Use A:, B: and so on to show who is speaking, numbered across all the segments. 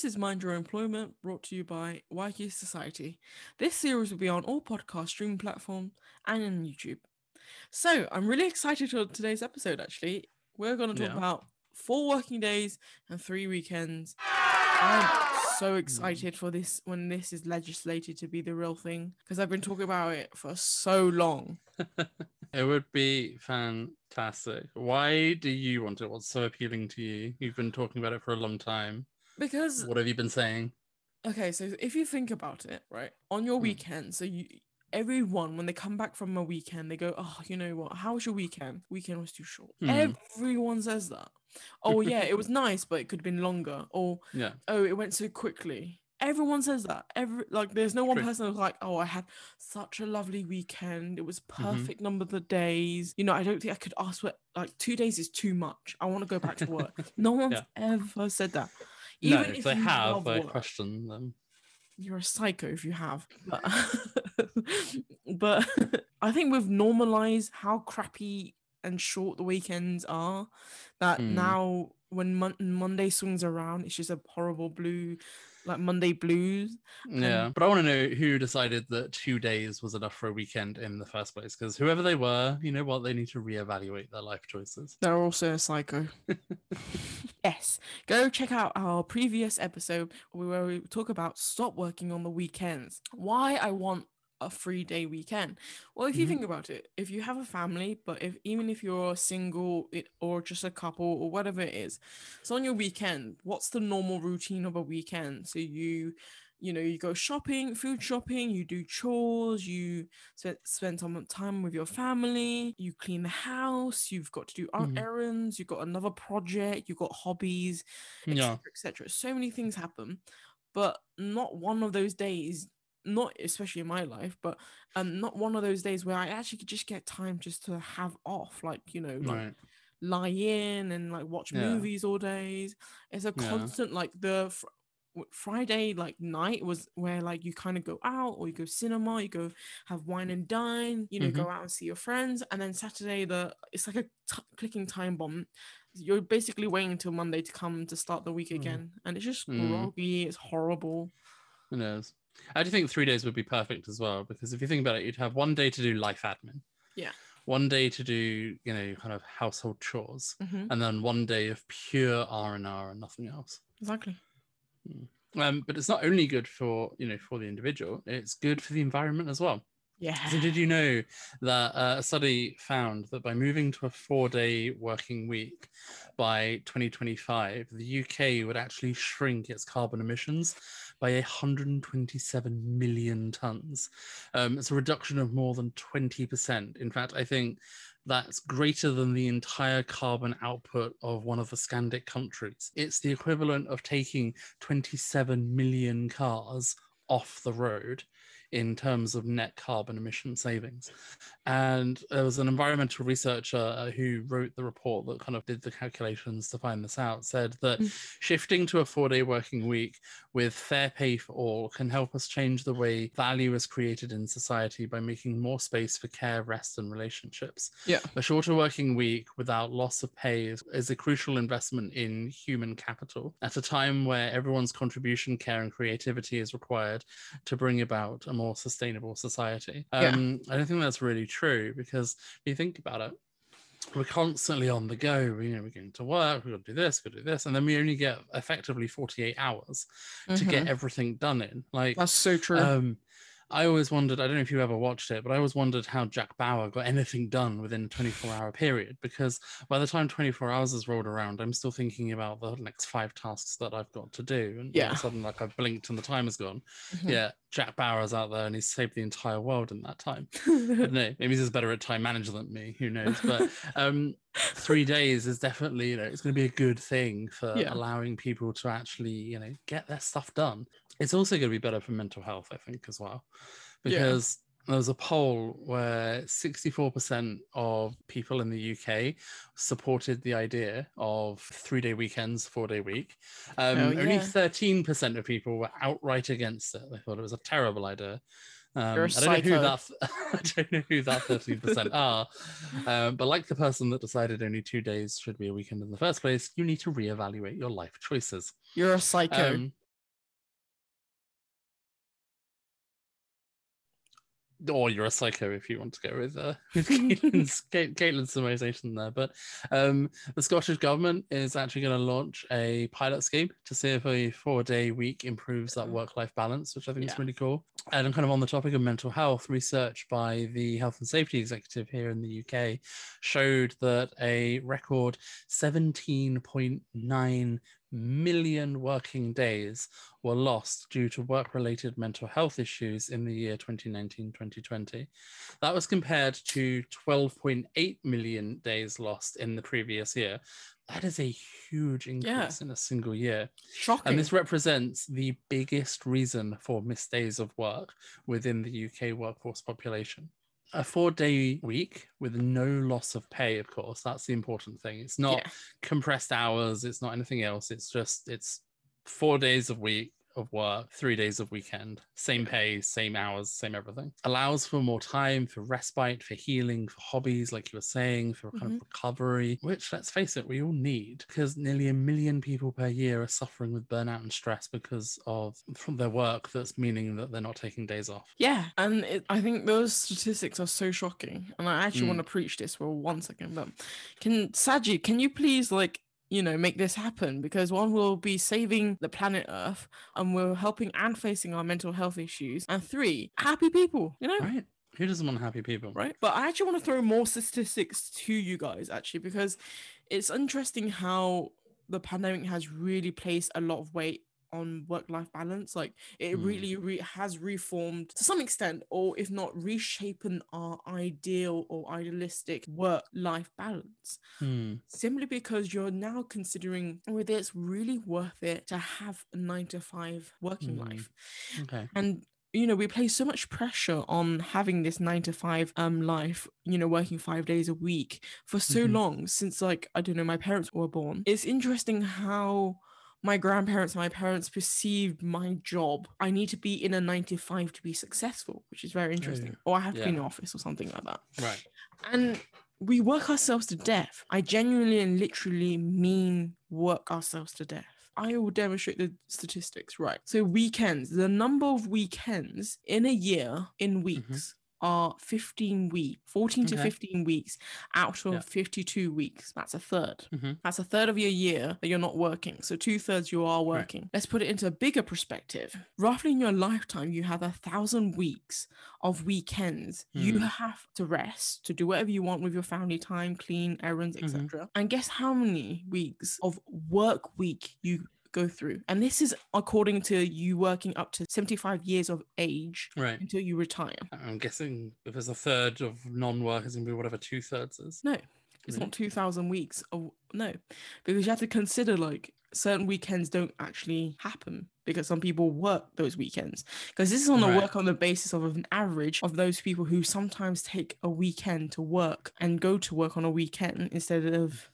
A: This is Mind Your Employment brought to you by YQ Society. This series will be on all podcast streaming platforms and on YouTube. So I'm really excited for today's episode actually. We're going to talk
B: Yeah.
A: about four working days and three weekends. I'm so mm. excited for this when this is legislated to be the real thing because I've been talking about it for so long.
B: It would be fantastic. Why do you want it? What's so appealing to you? You've been talking about it for a long time.
A: Because
B: What have you been saying?
A: Okay, so if you think about it, right, on your
B: Mm.
A: weekend, so you everyone when they come back from a weekend, they go, "Oh, you know what? How was your weekend? Weekend was too short."
B: Mm.
A: Everyone says that. Oh yeah, it was nice, but it could have been longer. Or
B: Yeah.
A: oh, it went so quickly. Everyone says that. Every like, there's no one
B: True.
A: person who's like, "Oh, I had such a lovely weekend. It was
B: Mm-hmm.
A: perfect number of the days." You know, I don't think I could ask for like two days is too much. I want to go back to work. No one's
B: Yeah.
A: ever said that.
B: No, if
A: if
B: they have, I
A: work
B: question them.
A: you're a psycho if you have. But, but I think we've normalized how crappy and short the weekends are. That
B: Hmm.
A: now, when Mon- Monday swings around, it's just a horrible blue, like Monday blues.
B: Yeah. But I want to know who decided that two days was enough for a weekend in the first place. Because whoever they were, you know what? They need to reevaluate their life choices.
A: They're also a psycho. yes, go check out our previous episode where we talk about stop working on the weekends. Why I want a free day weekend. Well, if you
B: Mhm.
A: think about it, if you have a family, but if even if you're single it, or just a couple or whatever it is, so on your weekend, what's the normal routine of a weekend? So you you know you go shopping food shopping you do chores you spend, spend some time with your family you clean the house you've got to do
B: Mhm.
A: errands you've got another project you've got hobbies
B: Yeah.
A: etc etc so many things happen but not one of those days not especially in my life but um not one of those days where i actually could just get time just to have off like you know like
B: Right.
A: lie in and like watch
B: Yeah.
A: movies all days. It's a
B: Yeah.
A: constant like the fr- Friday like night was where like you kind of go out or you go cinema, you go have wine and dine, you know,
B: Mm-hmm.
A: go out and see your friends, and then Saturday the it's like a t- clicking time bomb. You're basically waiting until Monday to come to start the week
B: Mm.
A: again, and it's just
B: Mm.
A: groggy. It's horrible.
B: Who knows? I do think three days would be perfect as well. Because if you think about it, you'd have one day to do life admin.
A: Yeah.
B: One day to do, you know, kind of household chores.
A: Mhm,
B: and then one day of pure R and R and nothing else.
A: Exactly.
B: Um, but it's not only good for you know for the individual; it's good for the environment as well.
A: Yeah.
B: So, did you know that uh, a study found that by moving to a four-day working week by 2025, the UK would actually shrink its carbon emissions by 127 million tons. Um, it's a reduction of more than 20%. In fact, I think that's greater than the entire carbon output of one of the Scandic countries. It's the equivalent of taking 27 million cars off the road in terms of net carbon emission savings. And there was an environmental researcher uh, who wrote the report that kind of did the calculations to find this out, said that
A: Mm.
B: shifting to a four day working week with fair pay for all can help us change the way value is created in society by making more space for care, rest, and relationships.
A: Yeah.
B: A shorter working week without loss of pay is, is a crucial investment in human capital at a time where everyone's contribution, care, and creativity is required to bring about a more sustainable society.
A: Yeah.
B: Um, I don't think that's really true because if you think about it, we're constantly on the go. You know, we're going to work, we've got to do this, we've got to do this, and then we only get effectively 48 hours to get
A: Mhm.
B: everything done in. Like,
A: That's so true.
B: um, I always wondered, I don't know if you ever watched it, but I always wondered how Jack Bauer got anything done within a 24 hour period. Because by the time 24 hours has rolled around, I'm still thinking about the next five tasks that I've got to do. And all
A: Yeah.
B: of a sudden, like I've blinked and the time has gone.
A: Mhm.
B: Yeah, Jack Bauer's out there and he's saved the entire world in that time. Don't maybe he's better at time management than me, who knows? But um, three days is definitely, you know, it's going to be a good thing for
A: Yeah.
B: allowing people to actually, you know, get their stuff done. It's also going to be better for mental health, I think, as well,
A: Yeah.
B: because there was a poll where 64% of people in the UK supported the idea of three day weekends, four day week. Um,
A: Oh,
B: Only 13% of people were outright against it. They thought it was a terrible idea. Um, I don't know who that I don't know who that 13% are. Um, but like the person that decided only two days should be a weekend in the first place, you need to reevaluate your life choices.
A: You're a psycho.
B: Um, or you're a psycho if you want to go with uh, with Caitlin's, Cait- Caitlin's summarization there. But um, the Scottish government is actually going to launch a pilot scheme to see if a four-day week improves that work-life balance, which I think is really cool. And kind of on the topic of mental health, research by the Health and Safety Executive here in the UK showed that a record 17.9 million working days were lost due to work related mental health issues in the year 2019 2020. That was compared to 12.8 million days lost in the previous year. That is a huge increase in a single year.
A: Shocking.
B: And this represents the biggest reason for missed days of work within the UK workforce population. A four day week with no loss of pay, of course, that's the important thing. It's not
A: Yeah.
B: compressed hours, it's not anything else. It's just, it's four days a week of work, three days of weekend, same pay, same hours, same everything. Allows for more time for respite, for healing, for hobbies, like you were saying, for kind of recovery, which let's face it, we all need because nearly a million people per year are suffering with burnout and stress because of from their work. That's meaning that they're not taking days off.
A: Yeah, and it, I think those statistics are so shocking, and I actually
B: Mm.
A: want to preach this for one second. But can Sajid, can you please like you know make this happen? Because one will be saving the planet Earth, and we're helping and facing our mental health issues, and three, happy people. You know,
B: Right? Who doesn't want happy people?
A: right? But I actually want to throw more statistics to you guys, actually, because it's interesting how the pandemic has really placed a lot of weight on work-life balance. Like it
B: Mm.
A: really re- has reformed to some extent, or if not reshapen our ideal or idealistic work-life balance.
B: Hmm.
A: Simply because you're now considering whether it's really worth it to have a nine to five working
B: Mm.
A: life
B: Okay.
A: and you know we place so much pressure on having this nine to five um life you know working five days a week for so
B: Mhm.
A: long since like i don't know my parents were born it's interesting how my grandparents and my parents perceived my job i need to be in a nine to five to be successful which is very interesting or i have to be in
B: Yeah.
A: an office or something like that
B: Right.
A: and we work ourselves to death. I genuinely and literally mean work ourselves to death. I will demonstrate the statistics, right? So, weekends, the number of weekends in a year in weeks are 15 weeks, 14 to 15 weeks out of
B: Yeah.
A: 52 weeks. That's a 3rd
B: Mhm.
A: That's a third of your year that you're not working. So, two thirds you are
B: Right.
A: working. Let's put it into a bigger perspective. Roughly in your lifetime, you have a thousand weeks of weekends. You
B: Hmm.
A: have to rest, to do whatever you want with your family time, clean, errands, etc. And guess how many weeks of work week you go through? And this is according to you working up to 75 years of age
B: Right.
A: until you retire.
B: I'm guessing if there's a third of non-work, it's gonna be whatever two thirds is.
A: No, it's
B: Really?
A: not 2,000 weeks. Of, no, because you have to consider like certain weekends don't actually happen because some people work those weekends. Because this is on the
B: Right.
A: work on the basis of an average of those people who sometimes take a weekend to work and go to work on a weekend instead of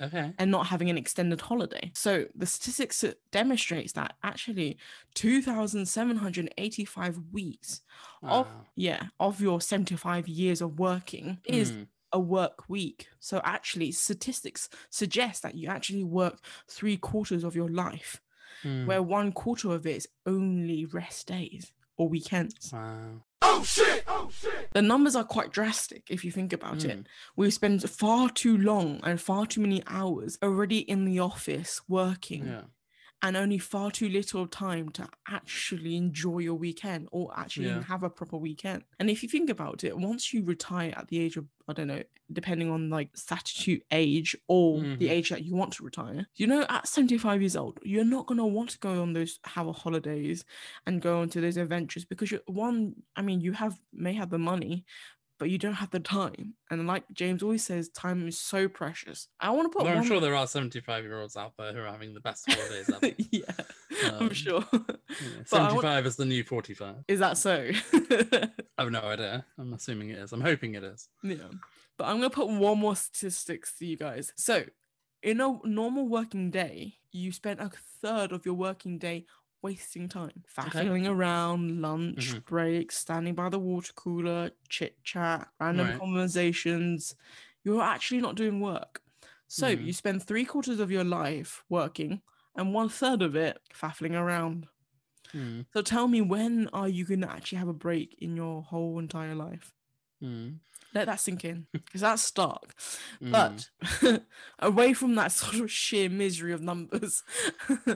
B: Okay.
A: and not having an extended holiday. So the statistics demonstrates that actually 2,785 weeks of yeah of your 75 years of working is
B: Hmm.
A: a work week. So actually, statistics suggest that you actually work three quarters of your life,
B: Hmm.
A: where one quarter of it is only rest days or weekends.
B: Wow.
A: The numbers are quite drastic if you think about it.
B: Mm.
A: We spend far too long and far too many hours already in the office working.
B: Yeah.
A: And only far too little time to actually enjoy your weekend or actually
B: Yeah.
A: have a proper weekend. And if you think about it, once you retire at the age of, I don't know, depending on like statute age or the
B: Mhm.
A: age that you want to retire, you know, at 75 years old, you're not going to want to go on those have a holidays and go on to those adventures because you're one, I mean, you have may have the money. But you don't have the time. And like James always says, time is so precious. I want to put
B: Although I'm sure there are 75 year olds out there who are having the best holidays ever.
A: yeah, I'm
B: Um,
A: sure.
B: Yeah,
A: But I want-
B: 75 is the new 45.
A: Is that so?
B: I have no idea. I'm assuming it is. I'm hoping it is.
A: yeah. But I'm gonna put one more statistics to you guys. So, in a normal working day, you spend a third of your working day wasting time, faffing around, lunch
B: Mhm.
A: breaks, standing by the water cooler, chit chat, random
B: Right.
A: conversations. You're actually not doing work. So
B: Mhm.
A: you spend three quarters of your life working, and one third of it faffling around.
B: Mm,
A: So tell me, when are you going to actually have a break in your whole entire life?
B: Mm,
A: Let that sink in because that's stark.
B: mm.
A: But away from that sort of sheer misery of numbers,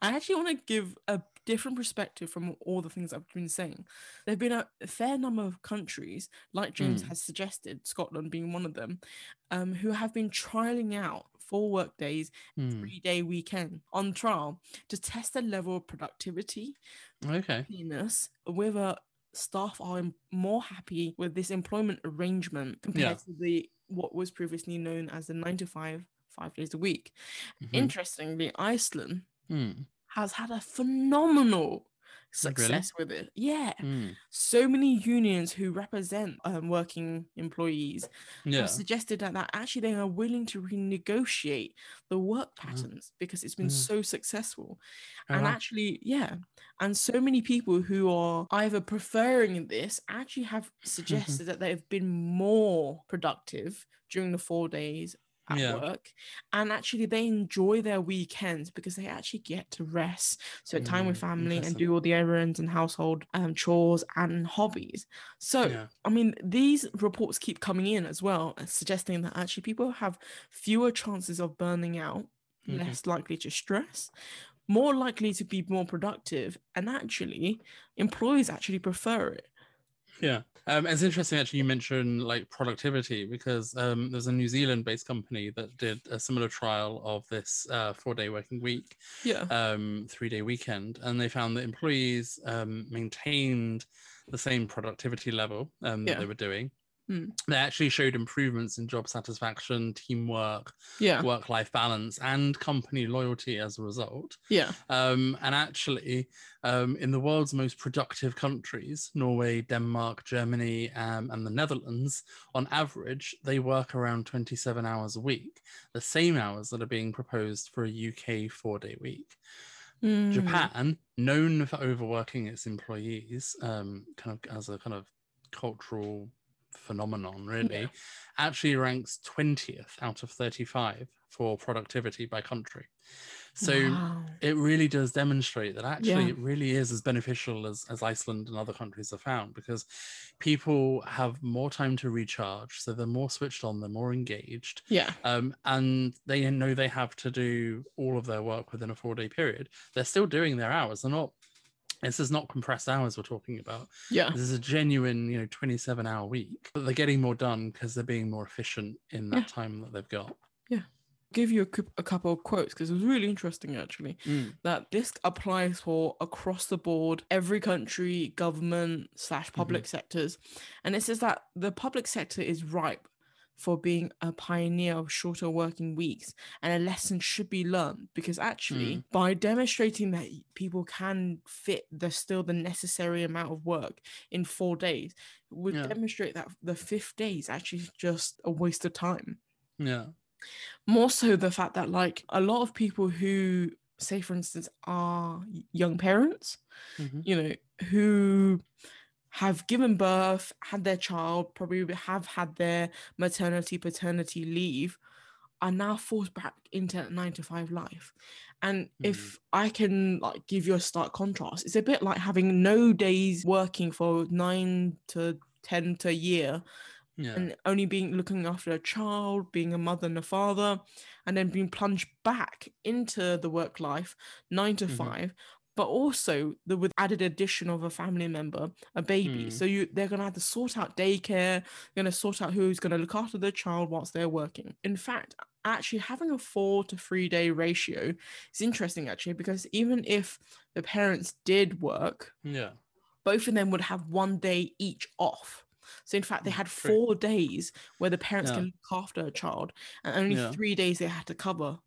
A: I actually want to give a different perspective from all the things I've been saying. There have been a fair number of countries, like James
B: Mm.
A: has suggested, Scotland being one of them, um, who have been trialing out four work days,
B: Mm.
A: three day weekend on trial to test the level of productivity
B: Okay.
A: happiness whether staff are more happy with this employment arrangement compared
B: Yeah.
A: to the what was previously known as the nine to five five days a week
B: Mhm.
A: interestingly iceland
B: Mm,
A: has had a phenomenal
B: Oh, really?
A: success with it yeah
B: mm.
A: so many unions who represent um, working employees
B: Yeah.
A: have suggested that, that actually they are willing to renegotiate the work
B: Oh.
A: patterns because it's been
B: Yeah.
A: so successful
B: Oh,
A: and actually yeah and so many people who are either preferring this actually have suggested that they've been more productive during the four days at
B: Yeah.
A: work and actually they enjoy their weekends because they actually get to rest spend time with
B: Mm,
A: family and do all the errands and household um, chores and hobbies so
B: Yeah.
A: I mean, these reports keep coming in as well, uh, suggesting that actually people have fewer chances of burning out,
B: Mhm.
A: less likely to stress, more likely to be more productive, and actually, employees actually prefer it.
B: Yeah. Um, it's interesting actually you mentioned like productivity because um, there's a New Zealand based company that did a similar trial of this uh, four day working week,
A: Yeah.
B: um, three day weekend, and they found that employees um, maintained the same productivity level um, that they were doing.
A: Hmm.
B: They actually showed improvements in job satisfaction, teamwork,
A: Yeah.
B: work life balance, and company loyalty as a result.
A: Yeah.
B: Um, and actually, um, in the world's most productive countries, Norway, Denmark, Germany, um, and the Netherlands, on average, they work around 27 hours a week, the same hours that are being proposed for a UK four day week.
A: Mm,
B: Japan, known for overworking its employees, um, kind of as a kind of cultural phenomenon, really, actually ranks 20th out of 35 for productivity by country. So
A: wow.
B: it really does demonstrate that actually
A: Yeah.
B: it really is as beneficial as, as Iceland and other countries have found because people have more time to recharge. So they're more switched on, they're more engaged.
A: Yeah.
B: Um, and they know they have to do all of their work within a four day period. They're still doing their hours. They're not, this is not compressed hours we're talking about.
A: Yeah.
B: This is a genuine, you know, 27 hour week. But they're getting more done because they're being more efficient in that
A: Yeah.
B: time that they've got. Yeah.
A: Give you a, a couple of quotes because it was really interesting actually.
B: Mm,
A: that this applies for across the board every country government slash
B: Mm-hmm.
A: public sectors and it says that the public sector is ripe for being a pioneer of shorter working weeks and a lesson should be learned because actually
B: Mm.
A: by demonstrating that people can fit the still the necessary amount of work in four days would
B: Yeah.
A: demonstrate that the fifth day is actually just a waste of time
B: yeah.
A: more so the fact that like a lot of people who say for instance are young parents
B: Mhm.
A: you know who have given birth had their child probably have had their maternity paternity leave are now forced back into a nine to five life and if i can like give you a stark contrast it's a bit like having no days working for nine to ten to a year
B: Yeah.
A: and only being looking after a child, being a mother and a father, and then being plunged back into the work life, nine to
B: Mhm.
A: five, but also the with added addition of a family member, a baby.
B: Mm.
A: So you they're gonna have to sort out daycare, they're gonna sort out who's gonna look after the child whilst they're working. In fact, actually having a four to three day ratio is interesting actually because even if the parents did work,
B: yeah.
A: both of them would have one day each off. So in fact, they
B: Mm,
A: had four days where the parents
B: Yeah.
A: can look after a child, and only
B: Yeah.
A: three days they had to cover.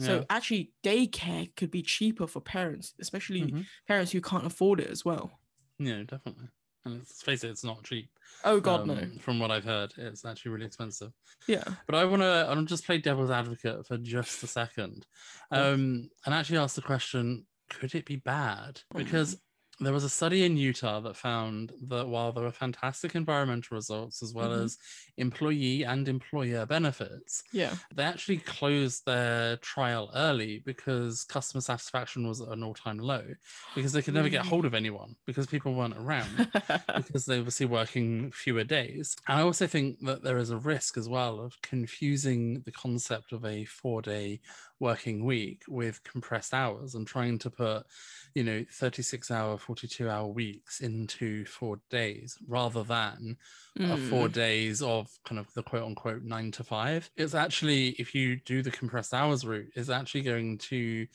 A: So actually, daycare could be cheaper for parents, especially
B: Mhm.
A: parents who can't afford it as well.
B: Yeah, definitely. And let's face it, it's not cheap.
A: Oh God, no.
B: um, From what I've heard, it's actually really expensive.
A: Yeah,
B: But I want to, I want to just play devil's advocate for just a second, um, and actually ask the question: Could it be bad?
A: Oh,
B: Because there was a study in Utah that found that while there were fantastic environmental results as well
A: Mhm.
B: as employee and employer benefits,
A: Yeah.
B: they actually closed their trial early because customer satisfaction was at an all-time low because they could never get hold of anyone because people weren't around because they were obviously working fewer days. And I also think that there is a risk as well of confusing the concept of a four-day working week with compressed hours and trying to put, you know, 36 hour, 42 hour weeks into four days rather than uh, four
A: Mm.
B: days of kind of the quote unquote nine to five. It's actually, if you do the compressed hours route, is actually going to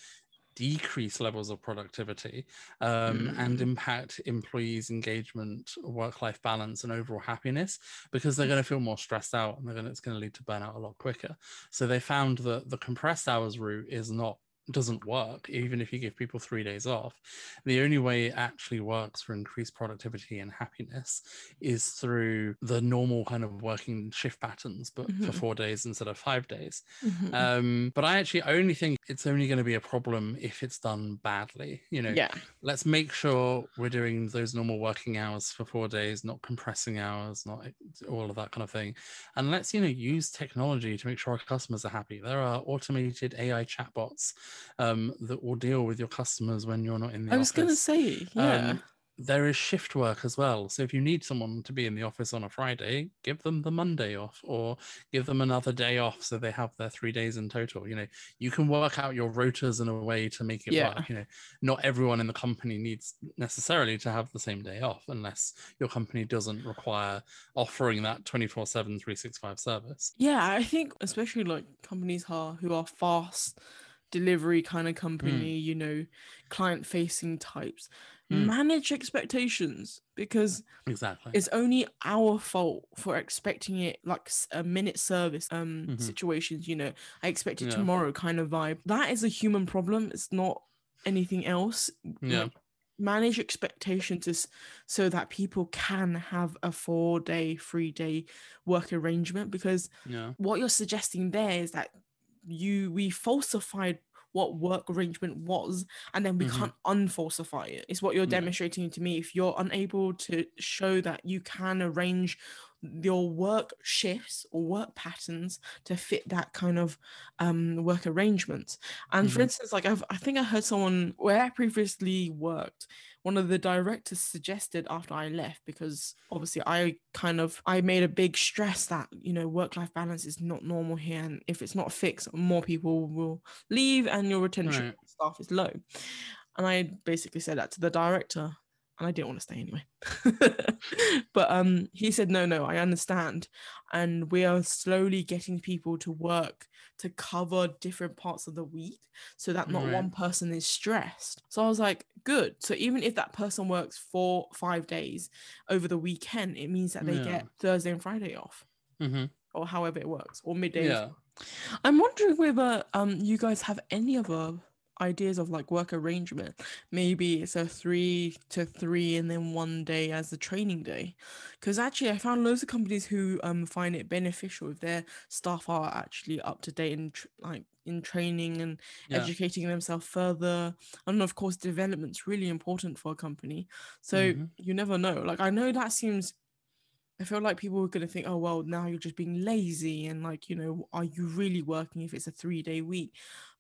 B: decrease levels of productivity um, and
A: Mm.
B: impact employees' engagement, work-life balance, and overall happiness because they're going to feel more stressed out and they're going to, it's going to lead to burnout a lot quicker. So they found that the compressed hours route is not doesn't work even if you give people three days off the only way it actually works for increased productivity and happiness is through the normal kind of working shift patterns but for
A: Mhm.
B: four days instead of five days
A: Mhm.
B: um but i actually only think it's only going to be a problem if it's done badly you know
A: yeah.
B: let's make sure we're doing those normal working hours for four days not compressing hours not all of that kind of thing and let's you know use technology to make sure our customers are happy there are automated ai chatbots um, that will deal with your customers when you're not in the office.
A: I was gonna say, yeah.
B: um, there is shift work as well. So if you need someone to be in the office on a Friday, give them the Monday off or give them another day off so they have their three days in total. You know, you can work out your rotas in a way to make it
A: Yeah.
B: work. You know, not everyone in the company needs necessarily to have the same day off unless your company doesn't require offering that 24 7, 365 service.
A: Yeah, I think especially like companies are who are fast delivery kind of company, you know, client facing types,
B: Mm.
A: manage expectations because
B: Exactly.
A: it's only our fault for expecting it like a minute service um
B: Mhm.
A: situations, you know, I expect it
B: Yeah.
A: tomorrow kind of vibe. That is a human problem. It's not anything else.
B: yeah.
A: like, manage expectations is so that people can have a four day, three day work arrangement because
B: Yeah.
A: what you're suggesting there is that you we falsified what work arrangement was and then we
B: Mhm.
A: can't unfalsify it it's what you're
B: Yeah.
A: demonstrating to me if you're unable to show that you can arrange your work shifts or work patterns to fit that kind of um work arrangements and for
B: Mhm.
A: instance like I've, i think i heard someone where i previously worked one of the directors suggested after I left because obviously I kind of I made a big stress that you know work life balance is not normal here and if it's not fixed more people will leave and your retention
B: Right.
A: staff is low and I basically said that to the director and I didn't want to stay anyway but um he said no no I understand and we are slowly getting people to work to cover different parts of the week so that not
B: Right.
A: one person is stressed. So I was like, good. So even if that person works four, five days over the weekend, it means that they
B: Yeah.
A: get Thursday and Friday off,
B: hmm
A: or however it works, or midday.
B: Yeah.
A: I'm wondering whether um you guys have any other ideas of like work arrangement. Maybe it's a three to three and then one day as a training day. Because actually I found loads of companies who um find it beneficial if their staff are actually up to date in tr- like in training and
B: Yeah.
A: educating themselves further. And of course development's really important for a company. So
B: Mhm.
A: you never know. Like I know that seems I feel like people are going to think, oh, well, now you're just being lazy. And like, you know, are you really working if it's a three day week?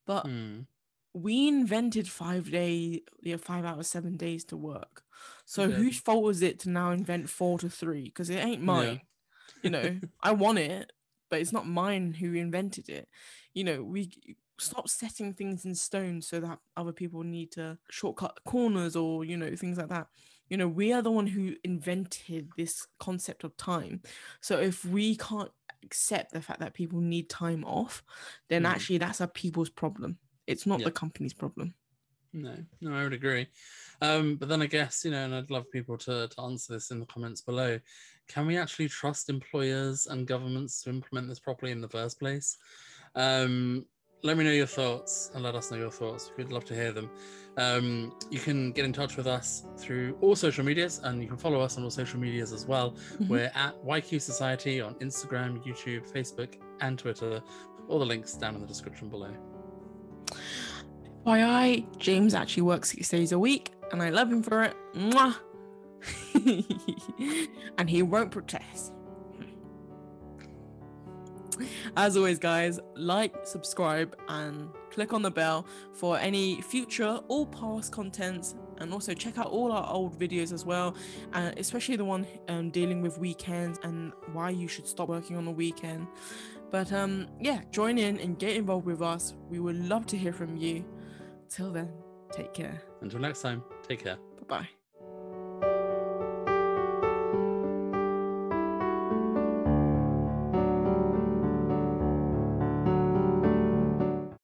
A: But
B: Mm.
A: We invented five day, yeah, five hours, seven days to work. So
B: did.
A: whose fault was it to now invent four to three? Because it ain't mine. You know, I want it, but it's not mine who invented it. You know, we stop setting things in stone so that other people need to shortcut corners or, you know, things like that. You know, we are the one who invented this concept of time. So if we can't accept the fact that people need time off, then
B: Mm.
A: actually that's a people's problem. It's not
B: Yeah.
A: the company's problem.
B: No, no, I would agree. Um, but then I guess, you know, and I'd love people to, to answer this in the comments below. Can we actually trust employers and governments to implement this properly in the first place? Um, let me know your thoughts and let us know your thoughts. We'd love to hear them. Um, you can get in touch with us through all social medias and you can follow us on all social medias as well.
A: Mhm.
B: We're at YQ Society on Instagram, YouTube, Facebook, and Twitter. All the links down in the description below.
A: FYI, James actually works six days a week and I love him for it. Mwah! and he won't protest. As always, guys, like, subscribe, and click on the bell for any future or past contents. And also check out all our old videos as well, uh, especially the one um, dealing with weekends and why you should stop working on the weekend. But um, yeah, join in and get involved with us. We would love to hear from you. Till then, take care.
B: Until next time, take care.
A: Bye bye.